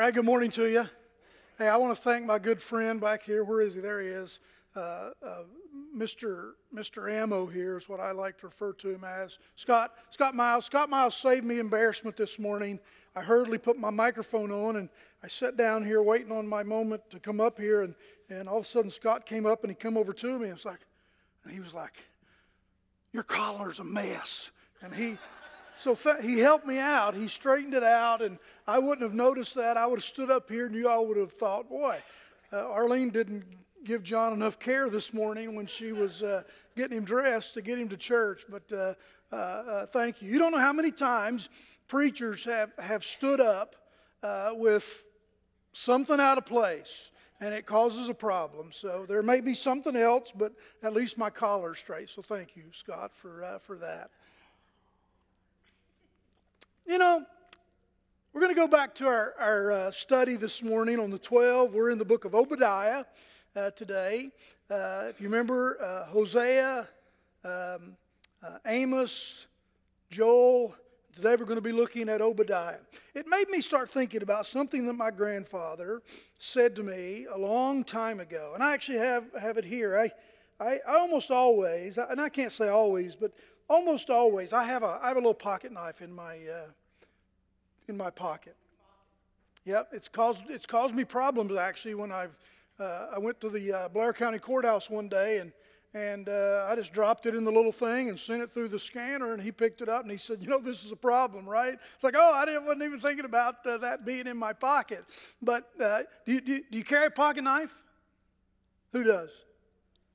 right, good morning to you. Hey, I want to thank my good friend back here. Where is he? There he is. Uh, uh, Mr. Mr. Ammo here is what I like to refer to him as. Scott Scott Miles. Scott Miles saved me embarrassment this morning. I hurriedly put my microphone on and I sat down here waiting on my moment to come up here and, and all of a sudden Scott came up and he come over to me and was like and he was like, Your collar's a mess. And he so th- he helped me out. He straightened it out, and I wouldn't have noticed that. I would have stood up here, and you all would have thought, boy, uh, Arlene didn't give John enough care this morning when she was uh, getting him dressed to get him to church. But uh, uh, uh thank you. You don't know how many times preachers have, have stood up uh, with something out of place and it causes a problem. So there may be something else, but at least my collar's straight. So thank you, Scott, for, uh, for that. You know, we're going to go back to our, our uh, study this morning on the 12. We're in the book of Obadiah uh, today. Uh, if you remember, uh, Hosea, um, uh, Amos, Joel. Today we're going to be looking at Obadiah. It made me start thinking about something that my grandfather said to me a long time ago. And I actually have, have it here. I, I, I almost always, and I can't say always, but almost always, I have a, I have a little pocket knife in my, uh, in my pocket. Yep, it's caused, it's caused me problems actually when I've, uh, I went to the uh, Blair County Courthouse one day and, and uh, I just dropped it in the little thing and sent it through the scanner and he picked it up and he said, you know, this is a problem, right? It's like, oh, I didn't, wasn't even thinking about uh, that being in my pocket. But uh, do, you, do, you, do you carry a pocket knife? Who does?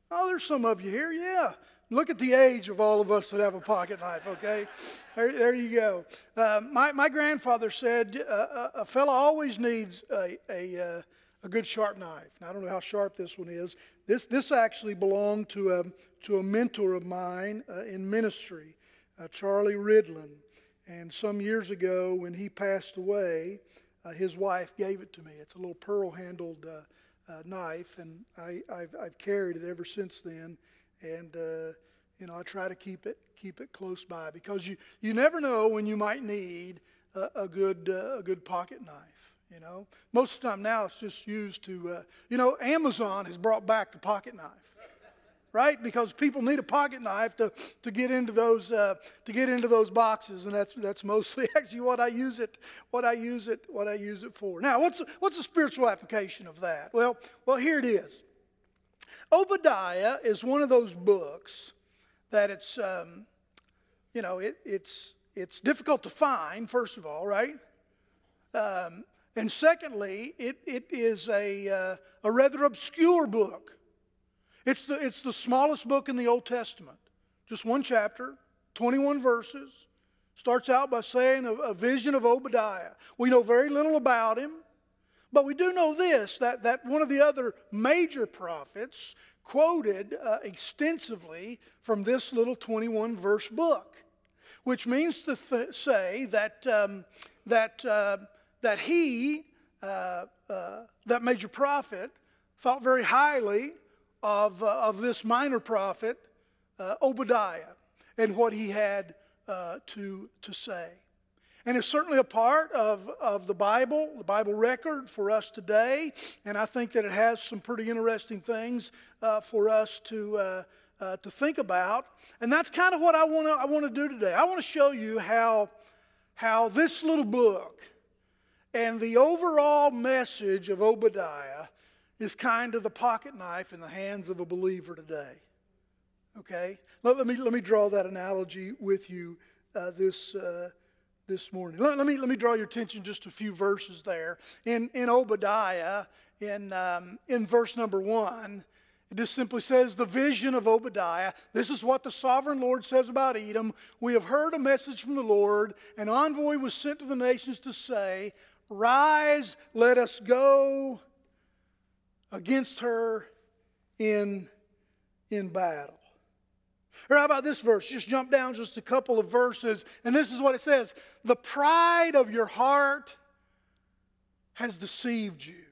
Oh, there's some of you here, yeah. Look at the age of all of us that have a pocket knife, okay? There, there you go. Uh, my, my grandfather said uh, uh, a fellow always needs a, a, uh, a good sharp knife. Now, I don't know how sharp this one is. This, this actually belonged to a, to a mentor of mine uh, in ministry, uh, Charlie Ridlin. And some years ago, when he passed away, his wife gave it to me. It's a little pearl handled knife, and I, I've, I've carried it ever since then and uh, you know I try to keep it keep it close by because you you never know when you might need a, a good uh, a good pocket knife. You know, most of the time now it's just used to uh, you know Amazon has brought back the pocket knife. Right, because people need a pocket knife to, to get into those uh, to get into those boxes, and that's that's mostly actually what I use it what I use it what I use it for. Now, what's what's the spiritual application of that? Well, well here it is. Obadiah is one of those books that it's, um, you know, it, it's, it's difficult to find, first of all, right? Um, and secondly, it, it is a, uh, a rather obscure book. It's the, it's the smallest book in the Old Testament, just one chapter, 21 verses. Starts out by saying a, a vision of Obadiah. We know very little about him. But we do know this that, that one of the other major prophets quoted uh, extensively from this little 21 verse book, which means to th- say that, um, that, uh, that he, uh, uh that major prophet, thought very highly of, uh, of this minor prophet, uh, Obadiah, and what he had to, to say. And it's certainly a part of, of the Bible, the Bible record for us today. And I think that it has some pretty interesting things uh, for us to, uh, uh, to think about. And that's kind of what I want to I wanna do today. I want to show you how, how this little book and the overall message of Obadiah is kind of the pocket knife in the hands of a believer today. Okay? Let, let me, let me draw that analogy with you uh, this uh, this morning. Let, let, me, let me draw your attention just a few verses there. In, in Obadiah, in, um, in verse number one, it just simply says, The vision of Obadiah. This is what the sovereign Lord says about Edom. We have heard a message from the Lord. An envoy was sent to the nations to say, Rise, let us go against her in, in battle. Or how about this verse? Just jump down just a couple of verses, and this is what it says The pride of your heart has deceived you.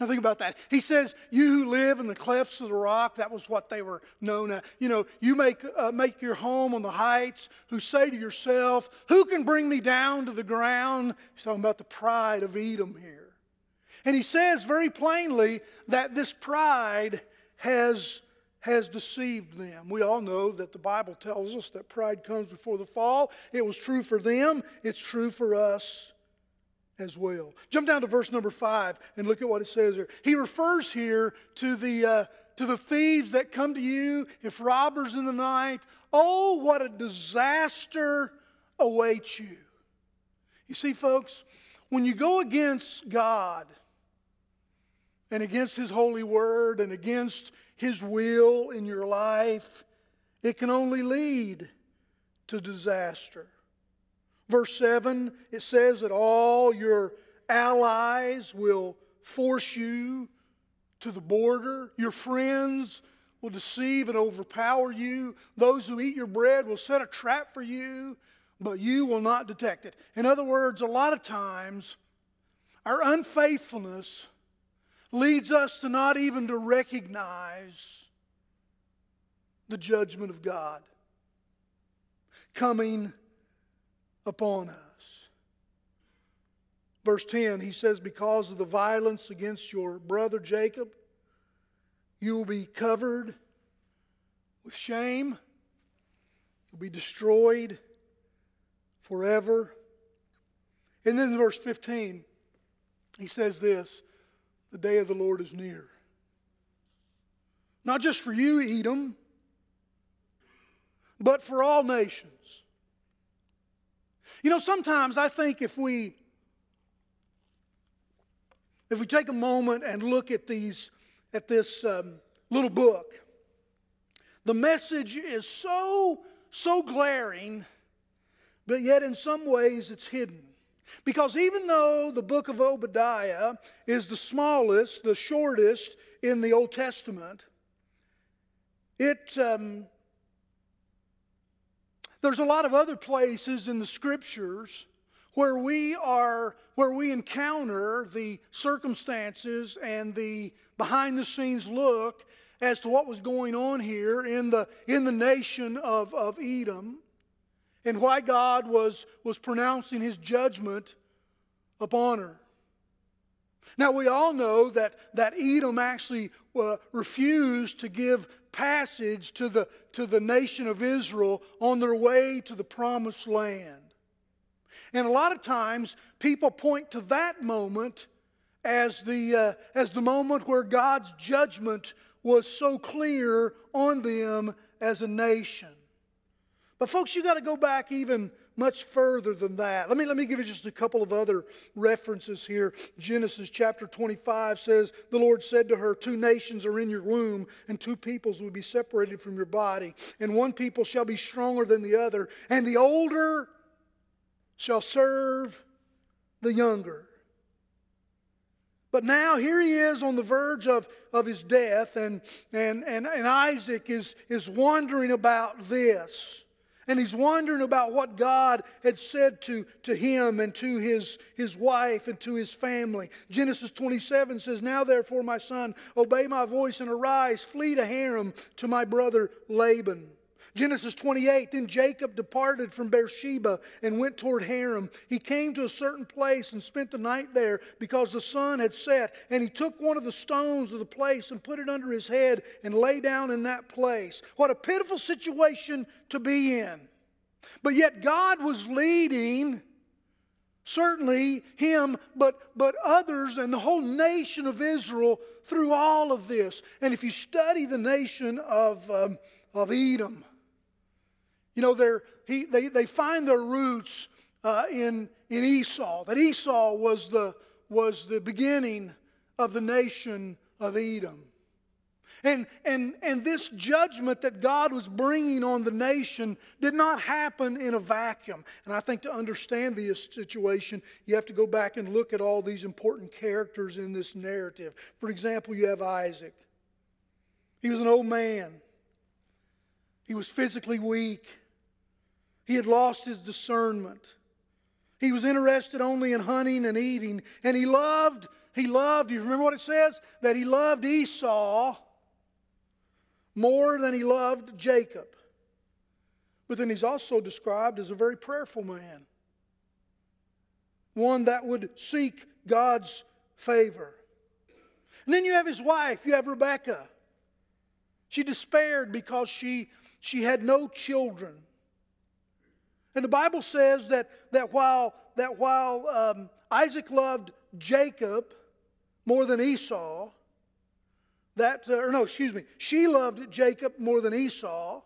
Now think about that. He says, "You who live in the clefts of the rock." That was what they were known as. You know, you make uh, make your home on the heights. Who say to yourself, "Who can bring me down to the ground?" He's talking about the pride of Edom here, and he says very plainly that this pride has has deceived them. We all know that the Bible tells us that pride comes before the fall. It was true for them. It's true for us as well. Jump down to verse number five and look at what it says here. He refers here to the, uh, to the thieves that come to you, if robbers in the night. Oh, what a disaster awaits you. You see, folks, when you go against God and against His holy word and against His will in your life, it can only lead to disaster. Verse 7, it says that all your allies will force you to the border. Your friends will deceive and overpower you. Those who eat your bread will set a trap for you, but you will not detect it. In other words, a lot of times, our unfaithfulness leads us to not even to recognize the judgment of God coming upon us. Verse 10, he says, Because of the violence against your brother Jacob, you will be covered with shame, you'll be destroyed forever. And then in verse 15, he says this the day of the Lord is near. Not just for you, Edom, but for all nations. You know, sometimes I think if we if we take a moment and look at these at this um, little book, the message is so so glaring, but yet in some ways it's hidden. Because even though the book of Obadiah is the smallest, the shortest in the Old Testament, it um, there's a lot of other places in the scriptures where we are where we encounter the circumstances and the behind the scenes look as to what was going on here in the in the nation of, of Edom and why God was, was pronouncing his judgment upon her. Now, we all know that, that Edom actually uh, refused to give passage to the, to the nation of Israel on their way to the promised land. And a lot of times, people point to that moment as the, uh, as the moment where God's judgment was so clear on them as a nation. But, folks, you got to go back even much further than that. Let me, let me give you just a couple of other references here. Genesis chapter 25 says, The Lord said to her, Two nations are in your womb, and two peoples will be separated from your body. And one people shall be stronger than the other, and the older shall serve the younger. But now here he is on the verge of, of his death, and, and, and, and Isaac is, is wondering about this. And he's wondering about what God had said to, to him and to his, his wife and to his family. Genesis 27 says, Now therefore, my son, obey my voice and arise, flee to Haran to my brother Laban. Genesis 28 Then Jacob departed from Beersheba and went toward Haran. He came to a certain place and spent the night there because the sun had set. And he took one of the stones of the place and put it under his head and lay down in that place. What a pitiful situation to be in. But yet God was leading certainly him, but, but others and the whole nation of Israel through all of this. And if you study the nation of, um, of Edom, you know, they're, he, they, they find their roots uh, in, in Esau. That Esau was the, was the beginning of the nation of Edom. And, and, and this judgment that God was bringing on the nation did not happen in a vacuum. And I think to understand this situation, you have to go back and look at all these important characters in this narrative. For example, you have Isaac. He was an old man, he was physically weak, he had lost his discernment. He was interested only in hunting and eating, and he loved He loved, you remember what it says? That he loved Esau more than he loved Jacob. But then he's also described as a very prayerful man, one that would seek God's favor. And then you have his wife, you have Rebecca. She despaired because she, she had no children. And the Bible says that, that while, that while um, Isaac loved Jacob more than Esau, that, uh, or no, excuse me, she loved Jacob more than Esau,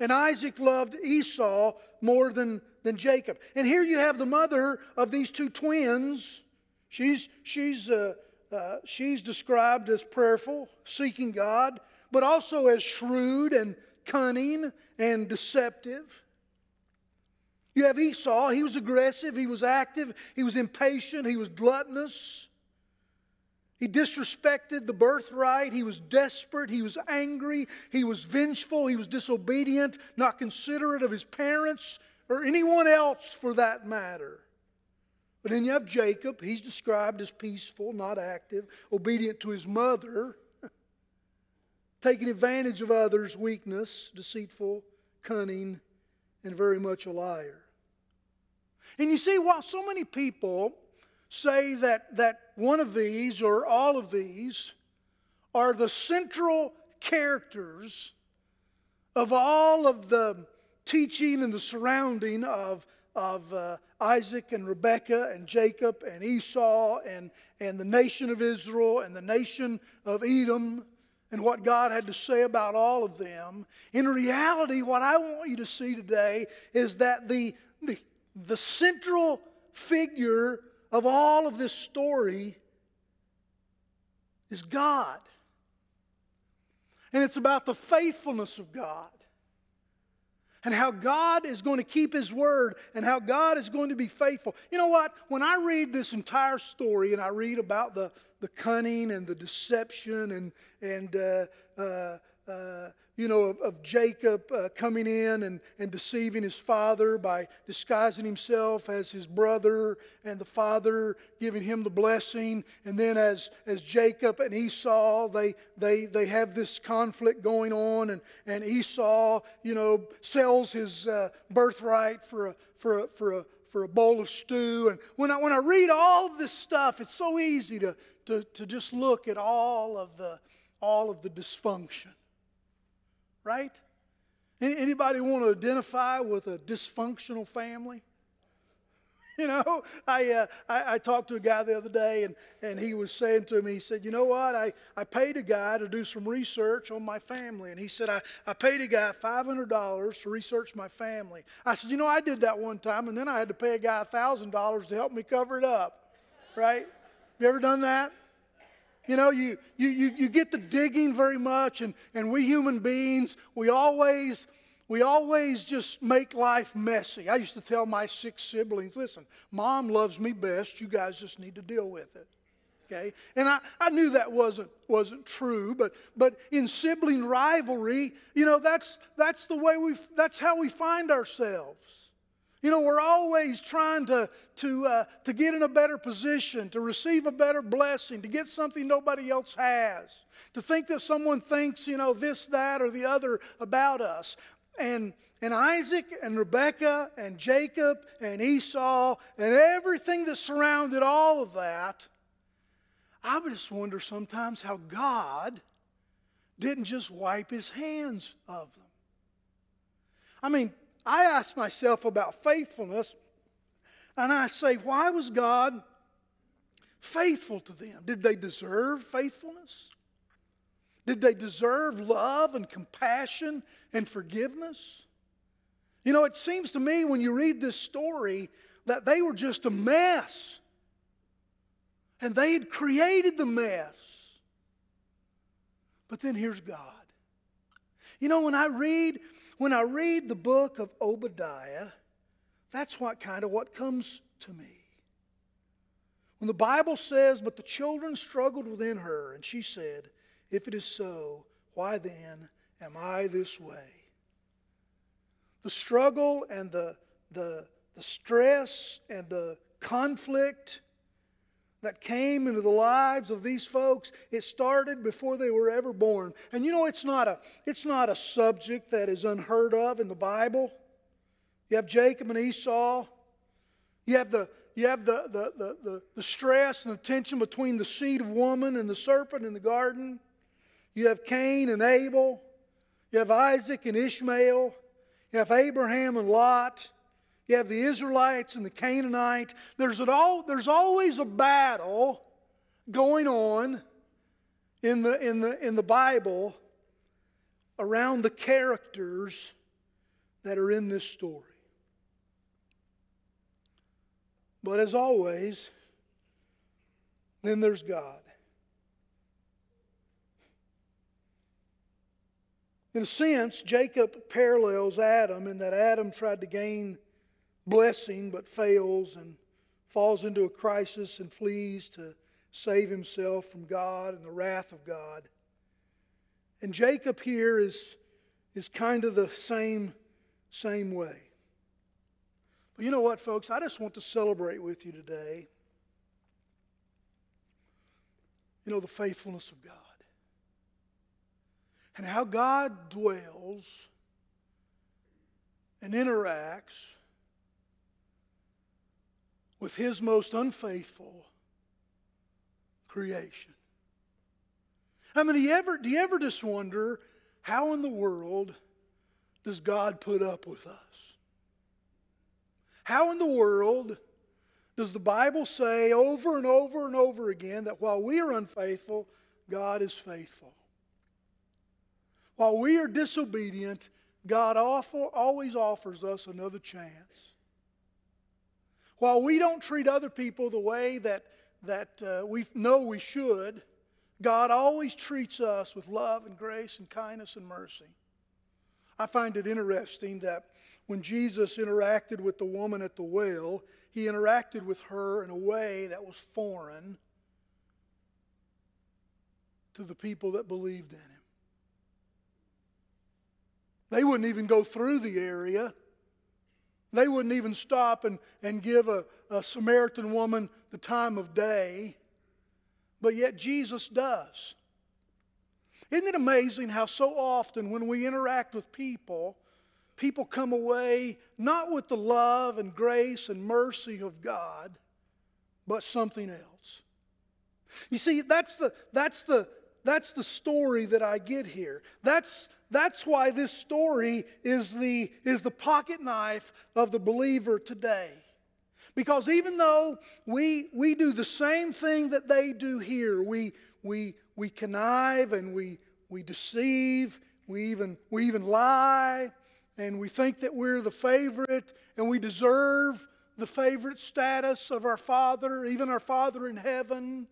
and Isaac loved Esau more than, than Jacob. And here you have the mother of these two twins. She's, she's, uh, uh, she's described as prayerful, seeking God, but also as shrewd and cunning and deceptive. You have Esau, he was aggressive, he was active, he was impatient, he was gluttonous. He disrespected the birthright. He was desperate. He was angry. He was vengeful. He was disobedient, not considerate of his parents or anyone else for that matter. But then you have Jacob. He's described as peaceful, not active, obedient to his mother, taking advantage of others' weakness, deceitful, cunning, and very much a liar. And you see, while so many people say that, that one of these or all of these are the central characters of all of the teaching and the surrounding of, of uh, Isaac and Rebekah and Jacob and Esau and, and the nation of Israel and the nation of Edom and what God had to say about all of them. In reality, what I want you to see today is that the, the, the central figure of all of this story is God. And it's about the faithfulness of God. And how God is going to keep His word and how God is going to be faithful. You know what? When I read this entire story and I read about the, the cunning and the deception and, and uh, uh, you know, of, of Jacob uh, coming in and, and deceiving his father by disguising himself as his brother, and the father giving him the blessing. And then, as, as Jacob and Esau, they, they, they have this conflict going on, and, and Esau, you know, sells his uh, birthright for a, for, a, for, a, for a bowl of stew. And when I, when I read all of this stuff, it's so easy to, to, to just look at all of the, all of the dysfunction right? Anybody want to identify with a dysfunctional family? You know, I, uh, I, I, talked to a guy the other day, and, and he was saying to me, he said, You know what? I, I paid a guy to do some research on my family. And he said, I, I paid a guy $500 to research my family. I said, You know, I did that one time, and then I had to pay a guy $1,000 to help me cover it up. Right? You ever done that? You know, you, you, you, you get the digging very much, and, and we human beings, we always, we always just make life messy. I used to tell my six siblings, listen, mom loves me best, you guys just need to deal with it. Okay? And I, I knew that wasn't, wasn't true, but, but in sibling rivalry, you know, that's, that's the way we, that's how we find ourselves. You know, we're always trying to, to, uh, to get in a better position, to receive a better blessing, to get something nobody else has, to think that someone thinks, you know, this, that, or the other about us. And, and Isaac and Rebekah and Jacob and Esau and everything that surrounded all of that, I just wonder sometimes how God didn't just wipe his hands of them. I mean, I ask myself about faithfulness, and I say, why was God faithful to them? Did they deserve faithfulness? Did they deserve love and compassion and forgiveness? You know, it seems to me when you read this story that they were just a mess. And they had created the mess. But then here's God. You know, when I read when I read the book of Obadiah, that's what kind of what comes to me. When the Bible says, But the children struggled within her, and she said, If it is so, why then am I this way? The struggle and the, the, the stress and the conflict that came into the lives of these folks, it started before they were ever born. And you know, it's not a, it's not a subject that is unheard of in the Bible. You have Jacob and Esau. You have the, you have the, the, the, the, the stress and the tension between the seed of woman and the serpent in the garden. You have Cain and Abel. You have Isaac and Ishmael. You have Abraham and Lot. You have the Israelites and the Canaanite. There's, an all, there's always a battle going on in the, in, the, in the Bible around the characters that are in this story. But as always, then there's God. In a sense, Jacob parallels Adam in that Adam tried to gain blessing but fails and falls into a crisis and flees to save himself from God and the wrath of God. And Jacob here is, is kind of the same, same way. But you know what, folks? I just want to celebrate with you today. You know, the faithfulness of God. And how God dwells and interacts with his most unfaithful creation. I mean, do you ever, do you ever just wonder how in the world does God put up with us? How in the world does the Bible say over and over and over again that while we are unfaithful, God is faithful? While we are disobedient, God always offers us another chance. While we don't treat other people the way that, that uh, we know we should, God always treats us with love and grace and kindness and mercy. I find it interesting that when Jesus interacted with the woman at the well, he interacted with her in a way that was foreign to the people that believed in him. They wouldn't even go through the area they wouldn't even stop and, and give a, a Samaritan woman the time of day, but yet Jesus does. Isn't it amazing how so often when we interact with people, people come away not with the love and grace and mercy of God, but something else? You see, that's the, that's the, that's the story that I get here. That's, that's why this story is the, is the pocket knife of the believer today. Because even though we, we do the same thing that they do here, we, we, we connive and we, we deceive, we even, we even lie, and we think that we're the favorite and we deserve the favorite status of our Father, even our Father in heaven.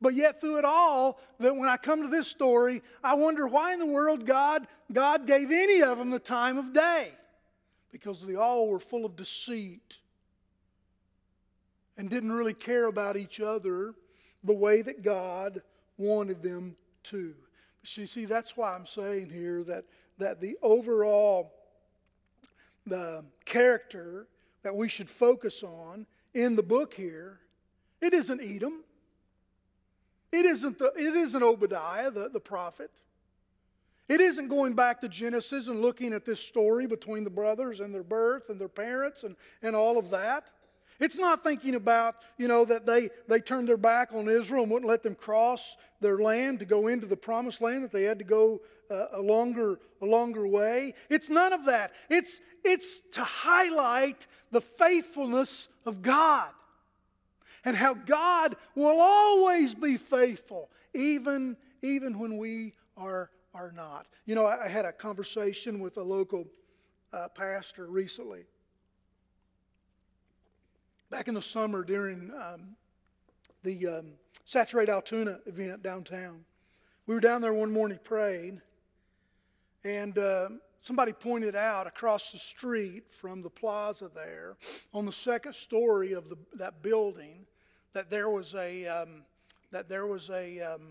But yet, through it all, that when I come to this story, I wonder why in the world God, God gave any of them the time of day. Because they all were full of deceit and didn't really care about each other the way that God wanted them to. See, see, that's why I'm saying here that, that the overall the character that we should focus on in the book here, it isn't Edom. It isn't, the, it isn't Obadiah, the, the prophet. It isn't going back to Genesis and looking at this story between the brothers and their birth and their parents and, and all of that. It's not thinking about, you know, that they, they turned their back on Israel and wouldn't let them cross their land to go into the promised land, that they had to go uh, a, longer, a longer way. It's none of that. It's, it's to highlight the faithfulness of God and how God will always be faithful, even, even when we are, are not. You know, I, I had a conversation with a local uh, pastor recently. Back in the summer during um, the um, Saturate Altoona event downtown, we were down there one morning praying, and uh, somebody pointed out across the street from the plaza there, on the second story of the, that building, that there was a um, that there was a, um,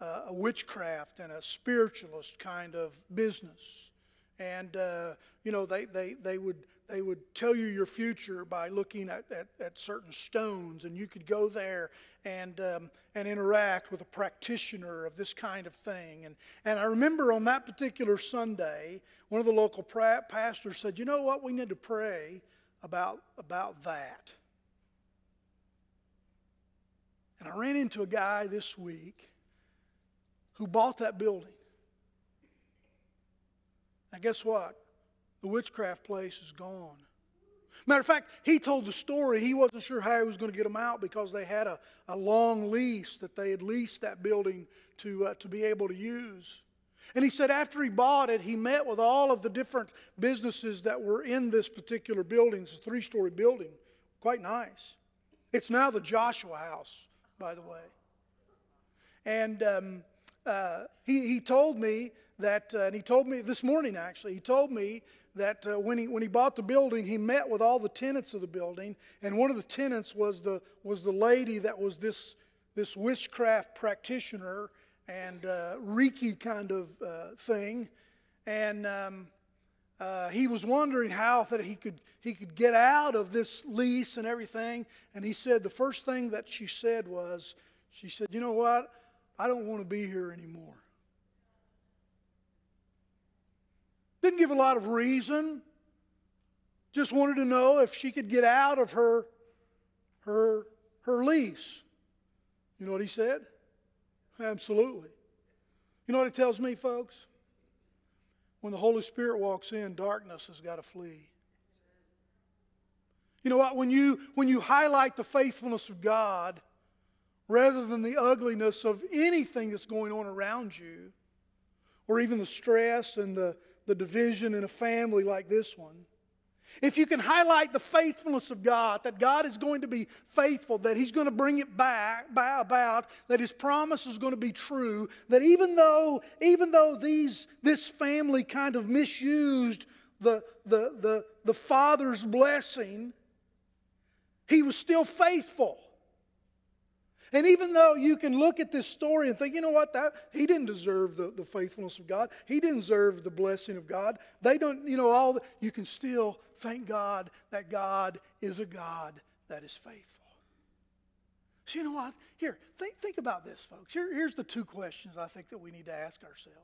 uh, a witchcraft and a spiritualist kind of business, and uh, you know they, they, they would they would tell you your future by looking at, at, at certain stones, and you could go there and, um, and interact with a practitioner of this kind of thing. And, and I remember on that particular Sunday, one of the local pra- pastors said, You know what? We need to pray about, about that. And I ran into a guy this week who bought that building. And guess what? The witchcraft place is gone. Matter of fact, he told the story. He wasn't sure how he was going to get them out because they had a, a long lease that they had leased that building to, uh, to be able to use. And he said after he bought it, he met with all of the different businesses that were in this particular building. It's a three story building, quite nice. It's now the Joshua House, by the way. And um, uh, he, he told me that, uh, and he told me this morning actually, he told me that uh, when, he, when he bought the building, he met with all the tenants of the building, and one of the tenants was the, was the lady that was this, this witchcraft practitioner and uh, Reiki kind of uh, thing. And um, uh, he was wondering how that he could, he could get out of this lease and everything. And he said the first thing that she said was, she said, You know what? I don't want to be here anymore. Didn't give a lot of reason. Just wanted to know if she could get out of her, her, her lease. You know what he said? Absolutely. You know what it tells me, folks? When the Holy Spirit walks in, darkness has got to flee. You know what? When you, when you highlight the faithfulness of God rather than the ugliness of anything that's going on around you, or even the stress and the, the division in a family like this one, if you can highlight the faithfulness of God, that God is going to be faithful, that He's going to bring it back by about, that His promise is going to be true, that even though, even though these, this family kind of misused the, the, the, the Father's blessing, He was still faithful. And even though you can look at this story and think, you know what, that he didn't deserve the, the faithfulness of God. He didn't deserve the blessing of God. They don't, you know, all the, you can still thank God that God is a God that is faithful. So you know what? Here, think, think about this, folks. Here, here's the two questions I think that we need to ask ourselves.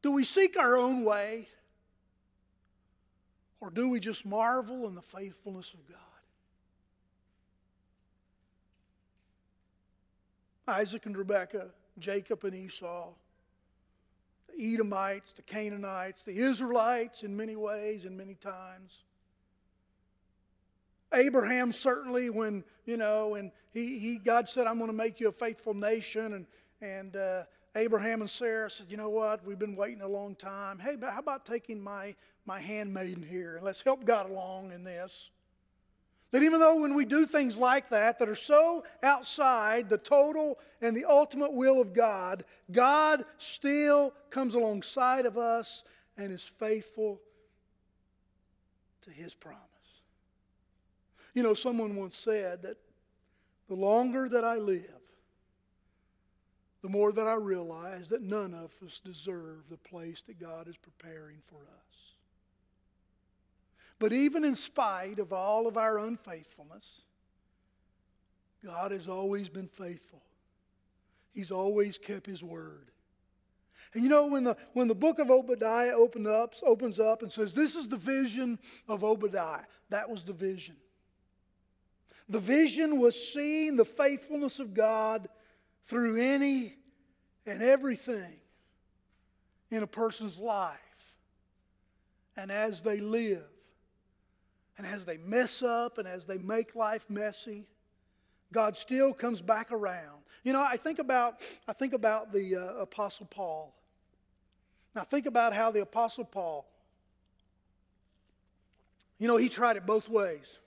Do we seek our own way? Or do we just marvel in the faithfulness of God? Isaac and Rebekah, Jacob and Esau, the Edomites, the Canaanites, the Israelites in many ways and many times. Abraham certainly when, you know, and he, he God said, I'm going to make you a faithful nation. And, and uh, Abraham and Sarah said, you know what, we've been waiting a long time. Hey, but how about taking my, my handmaiden here and let's help God along in this. That even though when we do things like that, that are so outside the total and the ultimate will of God, God still comes alongside of us and is faithful to his promise. You know, someone once said that the longer that I live, the more that I realize that none of us deserve the place that God is preparing for us. But even in spite of all of our unfaithfulness, God has always been faithful. He's always kept his word. And you know, when the, when the book of Obadiah opened up, opens up and says, This is the vision of Obadiah, that was the vision. The vision was seeing the faithfulness of God through any and everything in a person's life. And as they live, and as they mess up and as they make life messy, God still comes back around. You know, I think about, I think about the uh, Apostle Paul. Now, think about how the Apostle Paul, you know, he tried it both ways.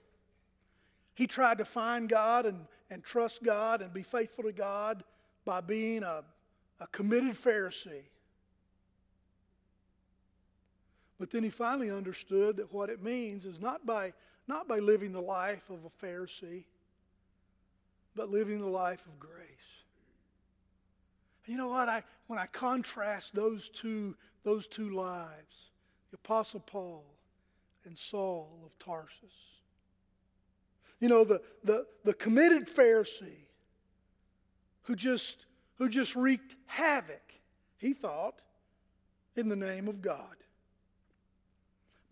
He tried to find God and, and trust God and be faithful to God by being a, a committed Pharisee. But then he finally understood that what it means is not by, not by living the life of a Pharisee, but living the life of grace. You know what? I, when I contrast those two, those two lives, the Apostle Paul and Saul of Tarsus. You know, the, the, the committed Pharisee who just, who just wreaked havoc, he thought, in the name of God.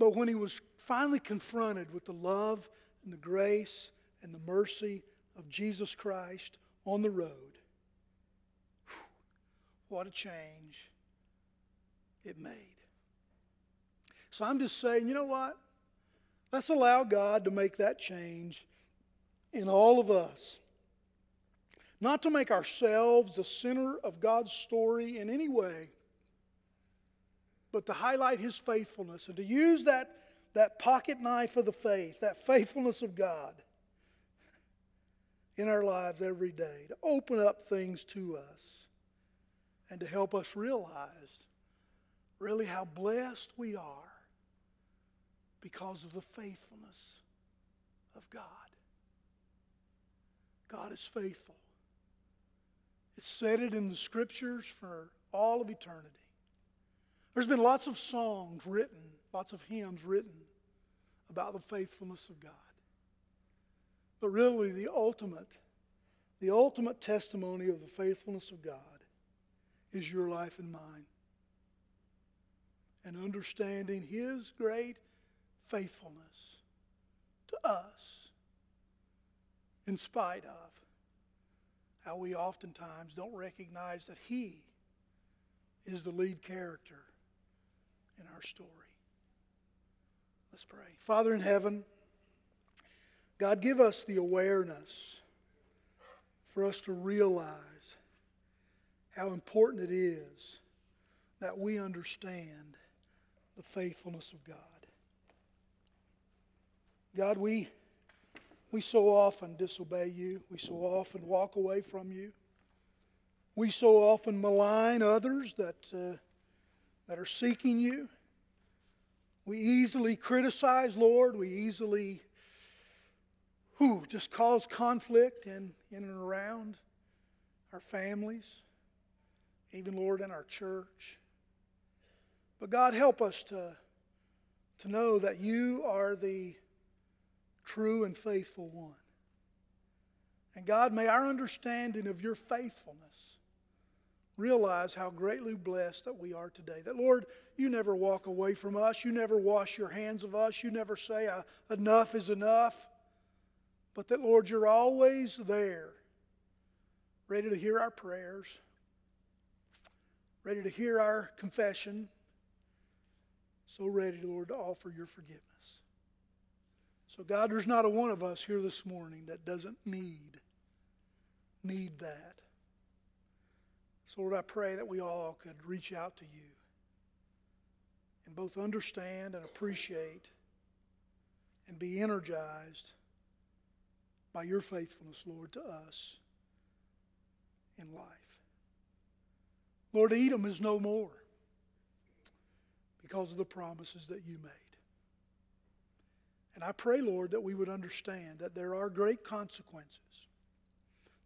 But when he was finally confronted with the love and the grace and the mercy of Jesus Christ on the road, whew, what a change it made. So I'm just saying, you know what? Let's allow God to make that change in all of us. Not to make ourselves the center of God's story in any way, but to highlight His faithfulness and to use that, that pocket knife of the faith, that faithfulness of God in our lives every day, to open up things to us and to help us realize really how blessed we are because of the faithfulness of God. God is faithful. It's said it in the scriptures for all of eternity. There's been lots of songs written, lots of hymns written about the faithfulness of God. But really, the ultimate, the ultimate testimony of the faithfulness of God is your life and mine. And understanding His great faithfulness to us, in spite of how we oftentimes don't recognize that He is the lead character in our story. Let's pray. Father in heaven, God, give us the awareness for us to realize how important it is that we understand the faithfulness of God. God, we, we so often disobey you. We so often walk away from you. We so often malign others that uh, that are seeking you. We easily criticize, Lord. We easily whew, just cause conflict in, in and around our families, even, Lord, in our church. But God, help us to, to know that you are the true and faithful one. And God, may our understanding of your faithfulness realize how greatly blessed that we are today. That, Lord, you never walk away from us. You never wash your hands of us. You never say, uh, enough is enough. But that, Lord, you're always there, ready to hear our prayers, ready to hear our confession, so ready, Lord, to offer your forgiveness. So, God, there's not a one of us here this morning that doesn't need, need that. So, Lord, I pray that we all could reach out to you and both understand and appreciate and be energized by your faithfulness, Lord, to us in life. Lord, Edom is no more because of the promises that you made. And I pray, Lord, that we would understand that there are great consequences.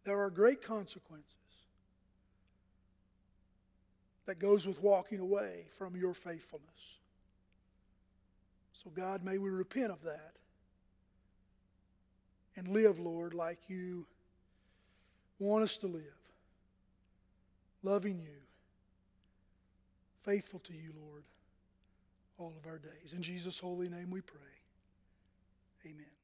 There are great consequences that goes with walking away from your faithfulness. So, God, may we repent of that and live, Lord, like you want us to live, loving you, faithful to you, Lord, all of our days. In Jesus' holy name we pray. Amen.